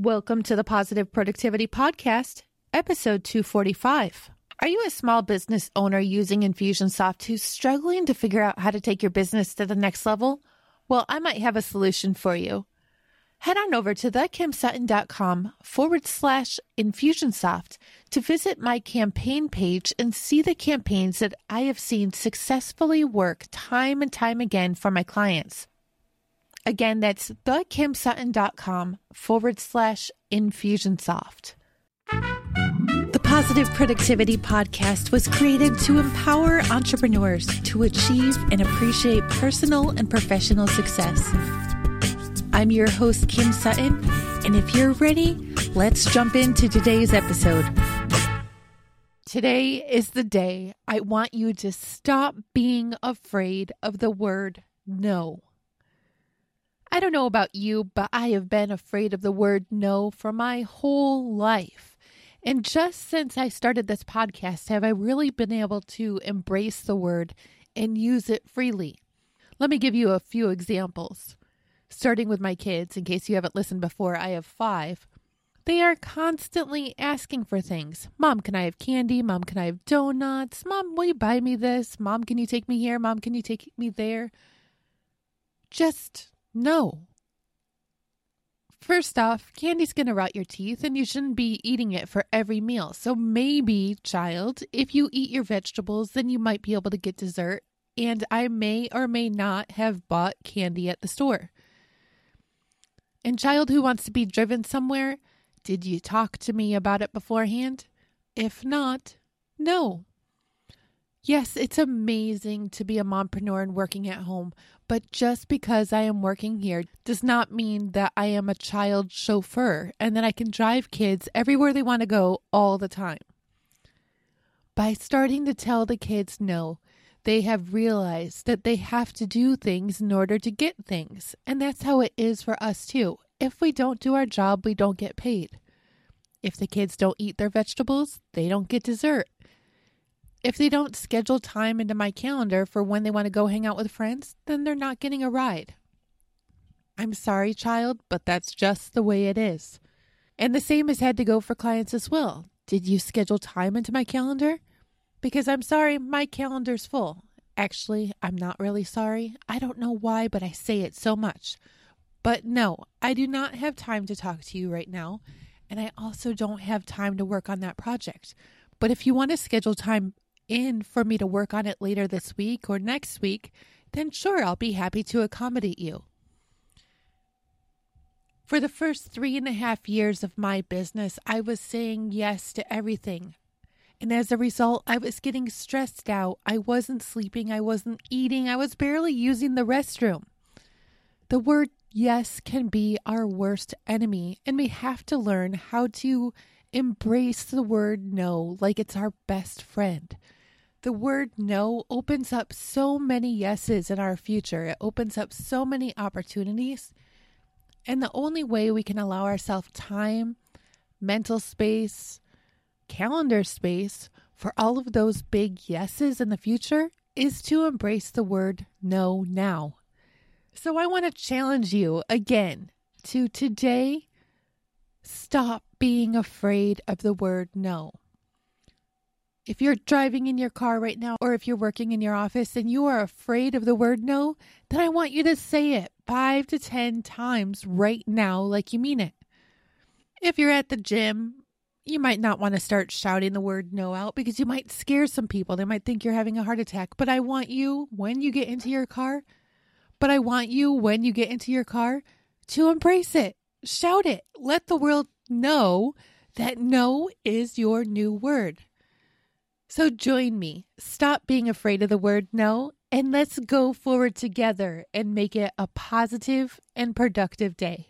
Welcome to the Positive Productivity Podcast, episode 245. Are you a small business owner using Infusionsoft who's struggling to figure out how to take your business to the next level? Well, I might have a solution for you. Head on over to thekimsutton.com forward slash Infusionsoft to visit my campaign page and see the campaigns that I have seen successfully work time and time again for my clients. Again, that's thekimsutton.com forward slash Infusionsoft. The Positive Productivity Podcast was created to empower entrepreneurs to achieve and appreciate personal and professional success. I'm your host, Kim Sutton, and if you're ready, let's jump into today's episode. Today is the day I want you to stop being afraid of the word no. I don't know about you, but I have been afraid of the word no for my whole life. And just since I started this podcast, have I really been able to embrace the word and use it freely? Let me give you a few examples. Starting with my kids, in case you haven't listened before, I have five. They are constantly asking for things. Mom, can I have candy? Mom, can I have donuts? Mom, will you buy me this? Mom, can you take me here? Mom, can you take me there? Just no. First off, candy's going to rot your teeth and you shouldn't be eating it for every meal. So maybe, child, if you eat your vegetables, then you might be able to get dessert. And I may or may not have bought candy at the store. And child who wants to be driven somewhere, did you talk to me about it beforehand? If not, no. Yes, it's amazing to be a mompreneur and working at home, but just because I am working here does not mean that I am a child chauffeur and that I can drive kids everywhere they want to go all the time. By starting to tell the kids no, they have realized that they have to do things in order to get things. And that's how it is for us too. If we don't do our job, we don't get paid. If the kids don't eat their vegetables, they don't get dessert. If they don't schedule time into my calendar for when they want to go hang out with friends, then they're not getting a ride. I'm sorry, child, but that's just the way it is. And the same has had to go for clients as well. Did you schedule time into my calendar? Because I'm sorry, my calendar's full. Actually, I'm not really sorry. I don't know why, but I say it so much. But no, I do not have time to talk to you right now. And I also don't have time to work on that project. But if you want to schedule time in for me to work on it later this week or next week, then sure, I'll be happy to accommodate you. For the first three and a half years of my business, I was saying yes to everything. And as a result, I was getting stressed out. I wasn't sleeping. I wasn't eating. I was barely using the restroom. The word yes can be our worst enemy, and we have to learn how to embrace the word no like it's our best friend. The word no opens up so many yeses in our future. It opens up so many opportunities. And the only way we can allow ourselves time, mental space, calendar space for all of those big yeses in the future is to embrace the word no now. So I want to challenge you again to today stop being afraid of the word no. If you're driving in your car right now, or if you're working in your office and you are afraid of the word no, then I want you to say it five to 10 times right now, like you mean it. If you're at the gym, you might not want to start shouting the word no out because you might scare some people. They might think you're having a heart attack. But I want you, when you get into your car, but I want you, when you get into your car, to embrace it. Shout it. Let the world know that no is your new word. So join me. Stop being afraid of the word no, and let's go forward together and make it a positive and productive day.